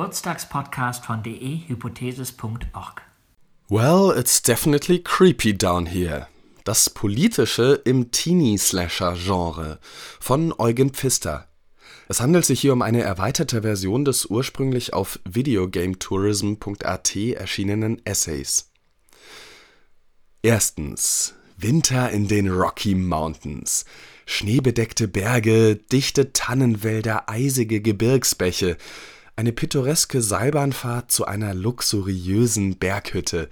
Geburtstagspodcast von dehypothesis.org. Well, it's definitely creepy down here. Das Politische im Teenie-Slasher-Genre von Eugen Pfister. Es handelt sich hier um eine erweiterte Version des ursprünglich auf videogametourism.at erschienenen Essays. Erstens Winter in den Rocky Mountains. Schneebedeckte Berge, dichte Tannenwälder, eisige Gebirgsbäche. Eine pittoreske Seilbahnfahrt zu einer luxuriösen Berghütte.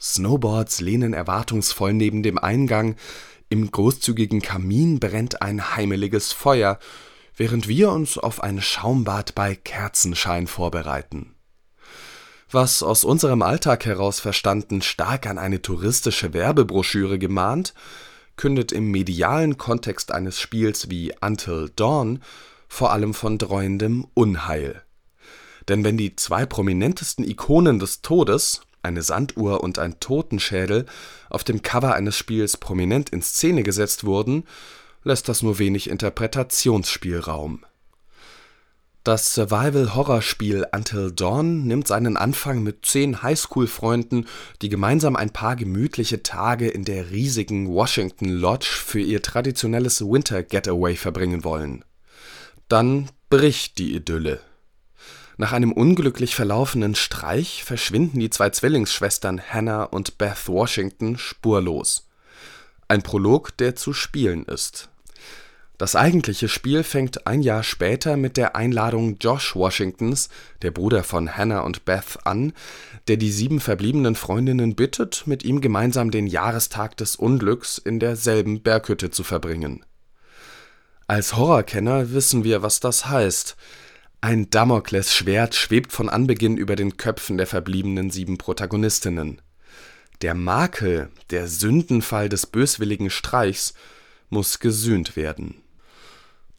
Snowboards lehnen erwartungsvoll neben dem Eingang. Im großzügigen Kamin brennt ein heimeliges Feuer, während wir uns auf ein Schaumbad bei Kerzenschein vorbereiten. Was aus unserem Alltag heraus verstanden stark an eine touristische Werbebroschüre gemahnt, kündet im medialen Kontext eines Spiels wie Until Dawn vor allem von dreuendem Unheil. Denn wenn die zwei prominentesten Ikonen des Todes, eine Sanduhr und ein Totenschädel, auf dem Cover eines Spiels prominent in Szene gesetzt wurden, lässt das nur wenig Interpretationsspielraum. Das Survival-Horrorspiel Until Dawn nimmt seinen Anfang mit zehn Highschool-Freunden, die gemeinsam ein paar gemütliche Tage in der riesigen Washington Lodge für ihr traditionelles Winter-Getaway verbringen wollen. Dann bricht die Idylle. Nach einem unglücklich verlaufenen Streich verschwinden die zwei Zwillingsschwestern Hannah und Beth Washington spurlos. Ein Prolog, der zu spielen ist das eigentliche Spiel fängt ein Jahr später mit der Einladung Josh Washingtons, der Bruder von Hannah und Beth, an, der die sieben verbliebenen Freundinnen bittet, mit ihm gemeinsam den Jahrestag des Unglücks in derselben Berghütte zu verbringen. Als Horrorkenner wissen wir, was das heißt. Ein Damoklesschwert schwebt von Anbeginn über den Köpfen der verbliebenen sieben Protagonistinnen. Der Makel, der Sündenfall des böswilligen Streichs, muss gesühnt werden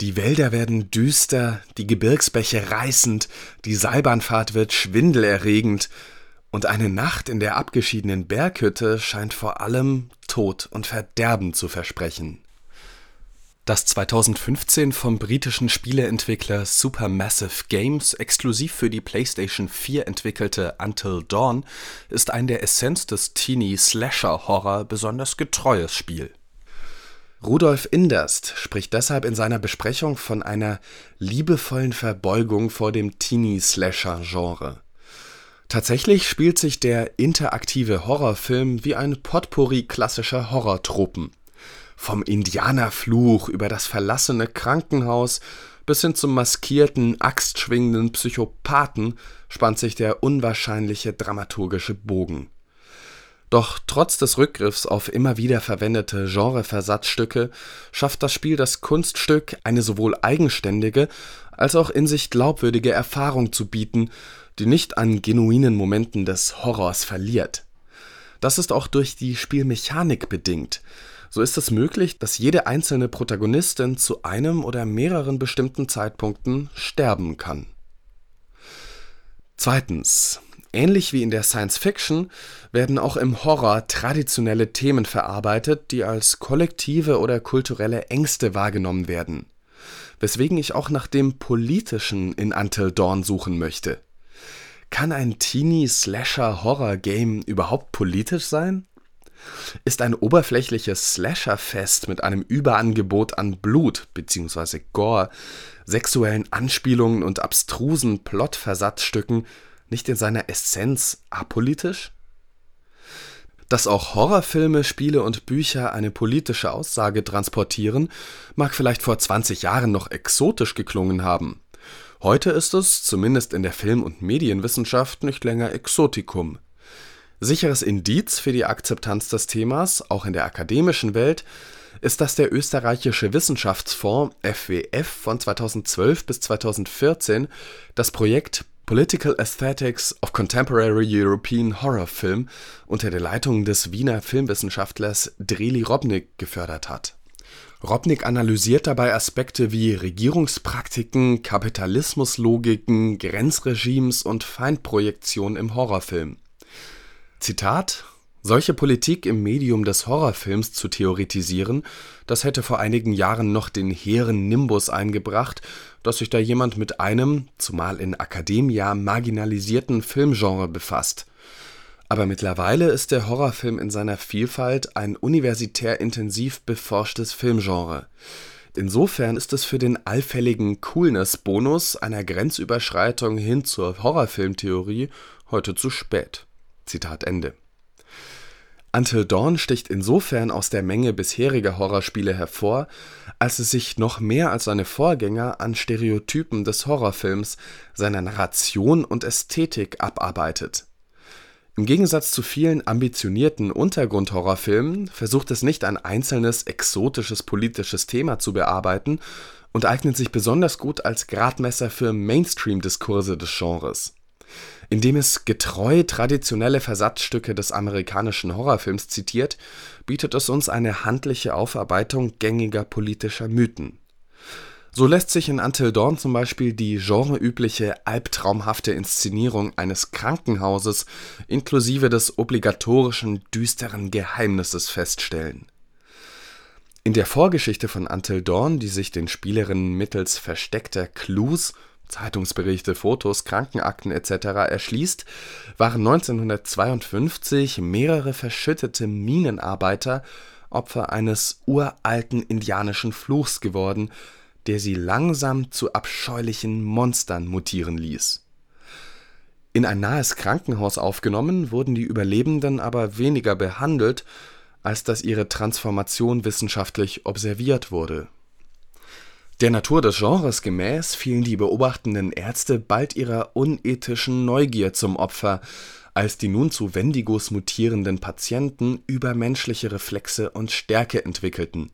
die Wälder werden düster, die Gebirgsbäche reißend, die Seilbahnfahrt wird schwindelerregend, und eine Nacht in der abgeschiedenen Berghütte scheint vor allem Tod und Verderben zu versprechen. Das 2015 vom britischen Spieleentwickler Supermassive Games exklusiv für die PlayStation 4 entwickelte Until Dawn ist ein der Essenz des Teenie-Slasher-Horror besonders getreues Spiel Rudolf Inderst spricht deshalb in seiner Besprechung von einer liebevollen Verbeugung vor dem Teenie-Slasher-Genre. Tatsächlich spielt sich der interaktive Horrorfilm wie ein Potpourri klassischer Horrortropen. Vom Indianerfluch über das verlassene Krankenhaus bis hin zum maskierten, axtschwingenden Psychopathen spannt sich der unwahrscheinliche dramaturgische Bogen doch trotz des Rückgriffs auf immer wieder verwendete Genreversatzstücke schafft das Spiel das Kunststück, eine sowohl eigenständige als auch in sich glaubwürdige Erfahrung zu bieten, die nicht an genuinen Momenten des Horrors verliert. Das ist auch durch die Spielmechanik bedingt. So ist es möglich, dass jede einzelne Protagonistin zu einem oder mehreren bestimmten Zeitpunkten sterben kann. Zweitens Ähnlich wie in der Science Fiction werden auch im Horror traditionelle Themen verarbeitet, die als kollektive oder kulturelle Ängste wahrgenommen werden. Weswegen ich auch nach dem Politischen in Until Dawn suchen möchte. Kann ein Teenie-Slasher-Horror-Game überhaupt politisch sein? Ist ein oberflächliches Slasher-Fest mit einem Überangebot an Blut bzw. Gore, sexuellen Anspielungen und abstrusen Plotversatzstücken nicht in seiner Essenz apolitisch? Dass auch Horrorfilme, Spiele und Bücher eine politische Aussage transportieren, mag vielleicht vor 20 Jahren noch exotisch geklungen haben. Heute ist es, zumindest in der Film- und Medienwissenschaft, nicht länger Exotikum. Sicheres Indiz für die Akzeptanz des Themas, auch in der akademischen Welt, ist, dass der österreichische Wissenschaftsfonds FWF von 2012 bis 2014 das Projekt Political Aesthetics of Contemporary European Horror Film unter der Leitung des Wiener Filmwissenschaftlers Dreli Robnik gefördert hat. Robnik analysiert dabei Aspekte wie Regierungspraktiken, Kapitalismuslogiken, Grenzregimes und Feindprojektion im Horrorfilm. Zitat Solche Politik im Medium des Horrorfilms zu theoretisieren, das hätte vor einigen Jahren noch den hehren Nimbus eingebracht, dass sich da jemand mit einem, zumal in Academia, marginalisierten Filmgenre befasst. Aber mittlerweile ist der Horrorfilm in seiner Vielfalt ein universitär intensiv beforschtes Filmgenre. Insofern ist es für den allfälligen Coolness-Bonus einer Grenzüberschreitung hin zur Horrorfilmtheorie heute zu spät. Zitat Ende Until Dawn sticht insofern aus der Menge bisheriger Horrorspiele hervor, als es sich noch mehr als seine Vorgänger an Stereotypen des Horrorfilms, seiner Narration und Ästhetik abarbeitet. Im Gegensatz zu vielen ambitionierten Untergrundhorrorfilmen versucht es nicht ein einzelnes exotisches politisches Thema zu bearbeiten und eignet sich besonders gut als Gradmesser für Mainstream-Diskurse des Genres indem es getreu traditionelle Versatzstücke des amerikanischen Horrorfilms zitiert, bietet es uns eine handliche Aufarbeitung gängiger politischer Mythen. So lässt sich in Until Dawn zum Beispiel die genreübliche albtraumhafte Inszenierung eines Krankenhauses inklusive des obligatorischen düsteren Geheimnisses feststellen. In der Vorgeschichte von Until Dawn, die sich den Spielerinnen mittels versteckter Clues Zeitungsberichte, Fotos, Krankenakten etc. erschließt, waren 1952 mehrere verschüttete Minenarbeiter Opfer eines uralten indianischen Fluchs geworden, der sie langsam zu abscheulichen Monstern mutieren ließ. In ein nahes Krankenhaus aufgenommen wurden die Überlebenden aber weniger behandelt, als dass ihre Transformation wissenschaftlich observiert wurde der Natur des Genres gemäß fielen die beobachtenden Ärzte bald ihrer unethischen Neugier zum Opfer, als die nun zu Wendigos mutierenden Patienten übermenschliche Reflexe und Stärke entwickelten.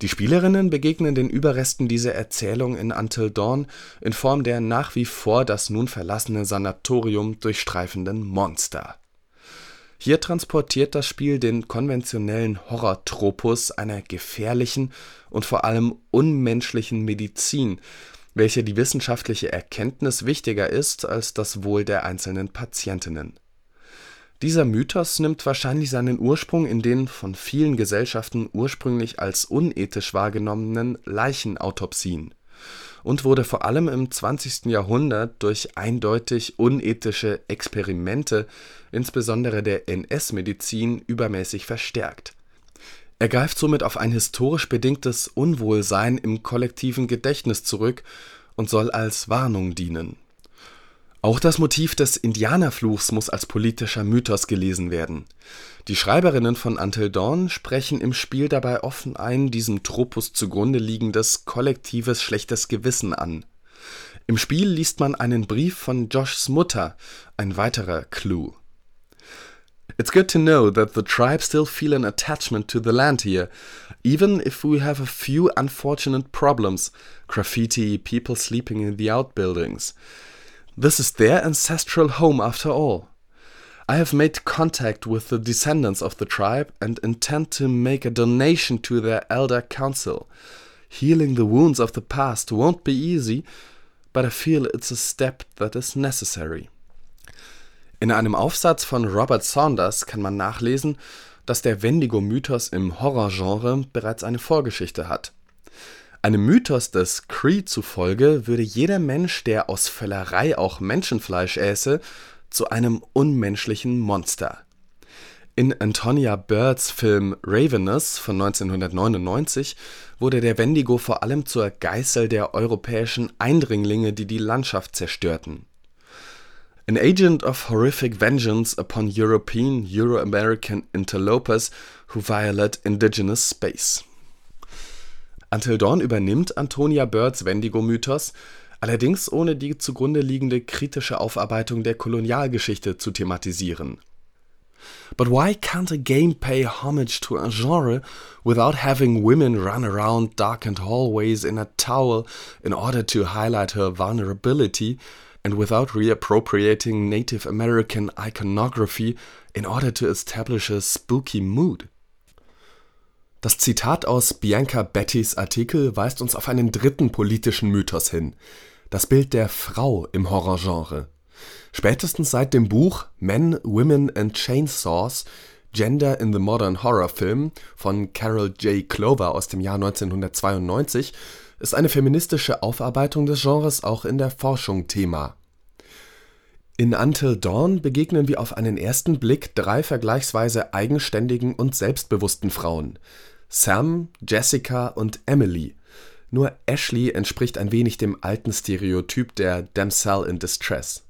Die Spielerinnen begegnen den Überresten dieser Erzählung in Until Dawn in Form der nach wie vor das nun verlassene Sanatorium durchstreifenden Monster hier transportiert das Spiel den konventionellen Horrortropus einer gefährlichen und vor allem unmenschlichen Medizin, welche die wissenschaftliche Erkenntnis wichtiger ist als das Wohl der einzelnen Patientinnen. Dieser Mythos nimmt wahrscheinlich seinen Ursprung in den von vielen Gesellschaften ursprünglich als unethisch wahrgenommenen Leichenautopsien und wurde vor allem im 20. Jahrhundert durch eindeutig unethische Experimente, insbesondere der NS-Medizin, übermäßig verstärkt. Er greift somit auf ein historisch bedingtes Unwohlsein im kollektiven Gedächtnis zurück und soll als Warnung dienen auch das Motiv des Indianerfluchs muss als politischer Mythos gelesen werden. Die Schreiberinnen von Until Dawn sprechen im Spiel dabei offen ein diesem Tropus zugrunde liegendes kollektives schlechtes Gewissen an. Im Spiel liest man einen Brief von Joshs Mutter, ein weiterer Clou. It's good to know that the tribe still feel an attachment to the land here, even if we have a few unfortunate problems, graffiti, people sleeping in the outbuildings. This is their ancestral home after all. I have made contact with the descendants of the tribe and intend to make a donation to their elder council. Healing the wounds of the past won't be easy, but I feel it's a step that is necessary. In einem Aufsatz von Robert Saunders kann man nachlesen, dass der Wendigo-Mythos im Horrorgenre bereits eine Vorgeschichte hat. Einem Mythos des Cree zufolge würde jeder Mensch, der aus Völlerei auch Menschenfleisch äße, zu einem unmenschlichen Monster. In Antonia Birds Film Ravenous von 1999 wurde der Wendigo vor allem zur Geißel der europäischen Eindringlinge, die die Landschaft zerstörten. An agent of horrific vengeance upon European Euro-American interlopers who violate indigenous space. Until Dawn übernimmt Antonia Birds Wendigo-Mythos, allerdings ohne die zugrunde liegende kritische Aufarbeitung der Kolonialgeschichte zu thematisieren. But why can't a game pay homage to a genre without having women run around darkened hallways in a towel in order to highlight her vulnerability and without reappropriating Native American iconography in order to establish a spooky mood? Das Zitat aus Bianca Bettys Artikel weist uns auf einen dritten politischen Mythos hin: das Bild der Frau im Horrorgenre. Spätestens seit dem Buch Men, Women and Chainsaws Gender in the Modern Horror Film von Carol J. Clover aus dem Jahr 1992 ist eine feministische Aufarbeitung des Genres auch in der Forschung Thema. In Until Dawn begegnen wir auf einen ersten Blick drei vergleichsweise eigenständigen und selbstbewussten Frauen: Sam, Jessica und Emily. Nur Ashley entspricht ein wenig dem alten Stereotyp der Damsel in Distress.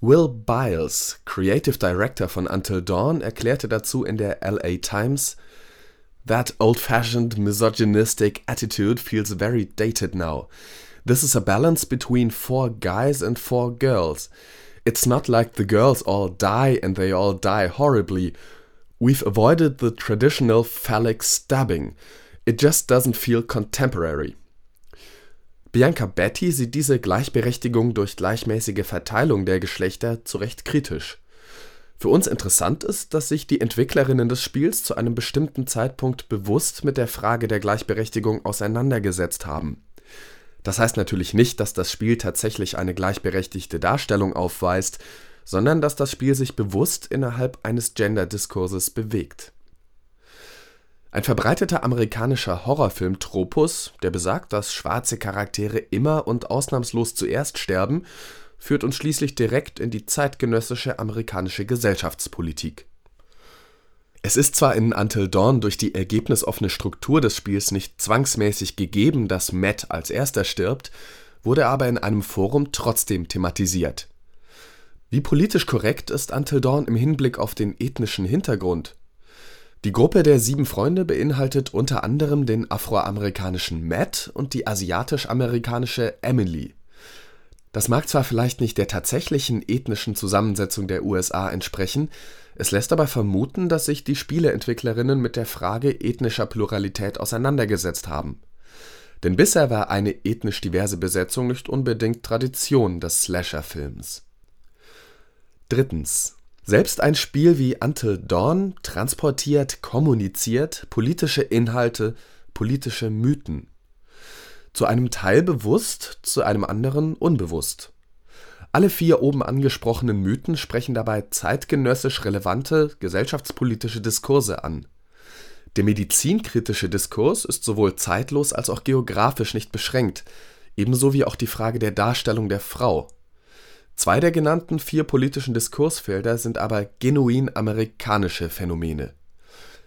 Will Biles, Creative Director von Until Dawn, erklärte dazu in der LA Times: „ That old-fashioned misogynistic attitude feels very dated now. This is a balance between four guys and four girls. It's not like the girls all die and they all die horribly. We've avoided the traditional phallic stabbing. It just doesn't feel contemporary Bianca Betty sieht diese Gleichberechtigung durch gleichmäßige Verteilung der Geschlechter zu Recht kritisch. Für uns interessant ist, dass sich die Entwicklerinnen des Spiels zu einem bestimmten Zeitpunkt bewusst mit der Frage der Gleichberechtigung auseinandergesetzt haben. Das heißt natürlich nicht, dass das Spiel tatsächlich eine gleichberechtigte Darstellung aufweist, sondern dass das Spiel sich bewusst innerhalb eines Gender-Diskurses bewegt ein verbreiteter amerikanischer Horrorfilm-Tropus, der besagt, dass schwarze Charaktere immer und ausnahmslos zuerst sterben, führt uns schließlich direkt in die zeitgenössische amerikanische Gesellschaftspolitik. Es ist zwar in Until Dawn durch die ergebnisoffene Struktur des Spiels nicht zwangsmäßig gegeben, dass Matt als Erster stirbt, wurde aber in einem Forum trotzdem thematisiert. Wie politisch korrekt ist Until Dawn im Hinblick auf den ethnischen Hintergrund die Gruppe der sieben Freunde beinhaltet unter anderem den afroamerikanischen Matt und die asiatisch-amerikanische Emily. Das mag zwar vielleicht nicht der tatsächlichen ethnischen Zusammensetzung der USA entsprechen, es lässt aber vermuten, dass sich die Spieleentwicklerinnen mit der Frage ethnischer Pluralität auseinandergesetzt haben. Denn bisher war eine ethnisch diverse Besetzung nicht unbedingt Tradition des Slasher-Films. Drittens selbst ein Spiel wie Until Dawn transportiert, kommuniziert politische Inhalte, politische Mythen. Zu einem Teil bewusst, zu einem anderen unbewusst. Alle vier oben angesprochenen Mythen sprechen dabei zeitgenössisch relevante gesellschaftspolitische Diskurse an. Der medizinkritische Diskurs ist sowohl zeitlos als auch geografisch nicht beschränkt, ebenso wie auch die Frage der Darstellung der Frau Zwei der genannten vier politischen Diskursfelder sind aber genuin amerikanische Phänomene.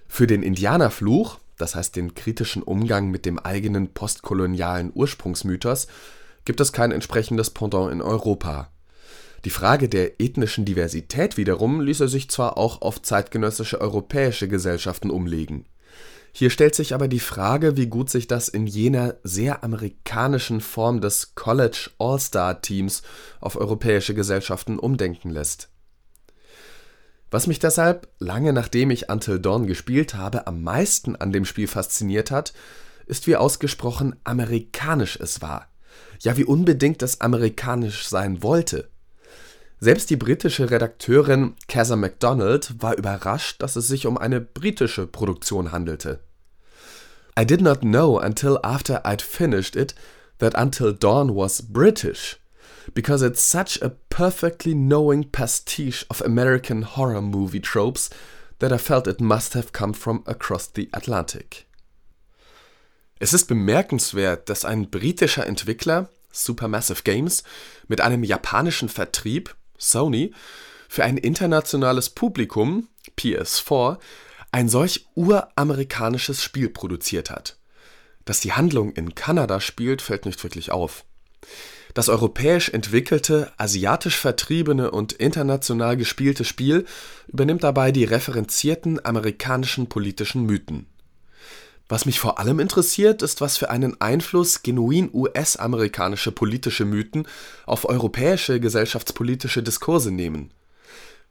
Für den Indianerfluch, das heißt den kritischen Umgang mit dem eigenen postkolonialen Ursprungsmythos, gibt es kein entsprechendes Pendant in Europa. Die Frage der ethnischen Diversität wiederum ließe sich zwar auch auf zeitgenössische europäische Gesellschaften umlegen hier stellt sich aber die Frage, wie gut sich das in jener sehr amerikanischen Form des College All-Star-Teams auf europäische Gesellschaften umdenken lässt. Was mich deshalb, lange nachdem ich Until Dawn gespielt habe, am meisten an dem Spiel fasziniert hat, ist wie ausgesprochen amerikanisch es war. Ja, wie unbedingt es amerikanisch sein wollte. Selbst die britische Redakteurin Casa MacDonald war überrascht, dass es sich um eine britische Produktion handelte. I did not know until after I'd finished it that Until Dawn was British, because it's such a perfectly knowing pastiche of American horror movie tropes that I felt it must have come from across the Atlantic. Es ist bemerkenswert, dass ein britischer Entwickler, Supermassive Games, mit einem japanischen Vertrieb Sony für ein internationales Publikum (PS4) ein solch uramerikanisches Spiel produziert hat. Dass die Handlung in Kanada spielt, fällt nicht wirklich auf. Das europäisch entwickelte, asiatisch vertriebene und international gespielte Spiel übernimmt dabei die referenzierten amerikanischen politischen Mythen. Was mich vor allem interessiert, ist, was für einen Einfluss genuin US-amerikanische politische Mythen auf europäische gesellschaftspolitische Diskurse nehmen.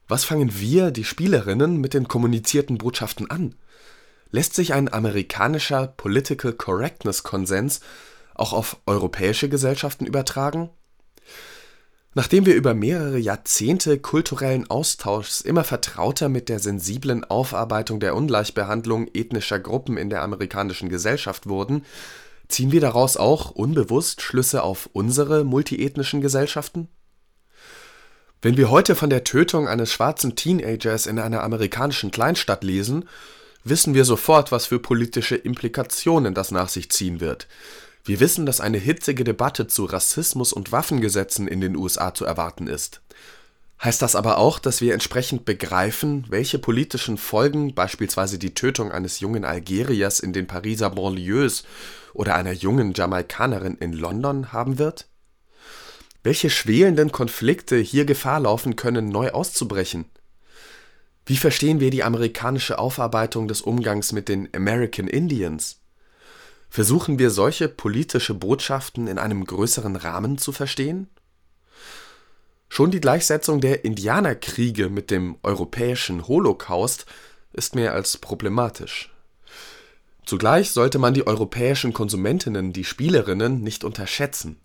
Was fangen wir, die Spielerinnen, mit den kommunizierten Botschaften an? Lässt sich ein amerikanischer Political Correctness Konsens auch auf europäische Gesellschaften übertragen Nachdem wir über mehrere Jahrzehnte kulturellen Austauschs immer vertrauter mit der sensiblen Aufarbeitung der Ungleichbehandlung ethnischer Gruppen in der amerikanischen Gesellschaft wurden, ziehen wir daraus auch unbewusst Schlüsse auf unsere multiethnischen Gesellschaften? Wenn wir heute von der Tötung eines schwarzen Teenagers in einer amerikanischen Kleinstadt lesen, wissen wir sofort, was für politische Implikationen das nach sich ziehen wird. Wir wissen, dass eine hitzige Debatte zu Rassismus und Waffengesetzen in den USA zu erwarten ist. Heißt das aber auch, dass wir entsprechend begreifen, welche politischen Folgen beispielsweise die Tötung eines jungen Algeriers in den Pariser Banlieues oder einer jungen Jamaikanerin in London haben wird? Welche schwelenden Konflikte hier Gefahr laufen können, neu auszubrechen? Wie verstehen wir die amerikanische Aufarbeitung des Umgangs mit den American Indians? Versuchen wir solche politische Botschaften in einem größeren Rahmen zu verstehen? Schon die Gleichsetzung der Indianerkriege mit dem europäischen Holocaust ist mehr als problematisch. Zugleich sollte man die europäischen Konsumentinnen, die Spielerinnen, nicht unterschätzen.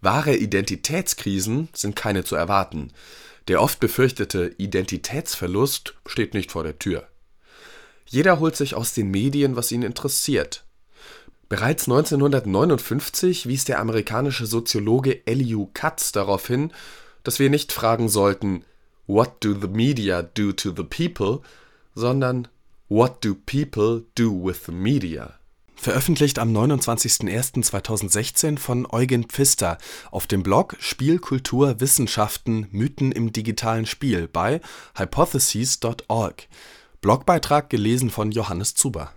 Wahre Identitätskrisen sind keine zu erwarten. Der oft befürchtete Identitätsverlust steht nicht vor der Tür. Jeder holt sich aus den Medien, was ihn interessiert. Bereits 1959 wies der amerikanische Soziologe Elihu Katz darauf hin, dass wir nicht fragen sollten What do the media do to the people, sondern What do people do with the media? Veröffentlicht am 29.01.2016 von Eugen Pfister auf dem Blog Spielkultur Wissenschaften Mythen im digitalen Spiel bei hypotheses.org. Blogbeitrag gelesen von Johannes Zuber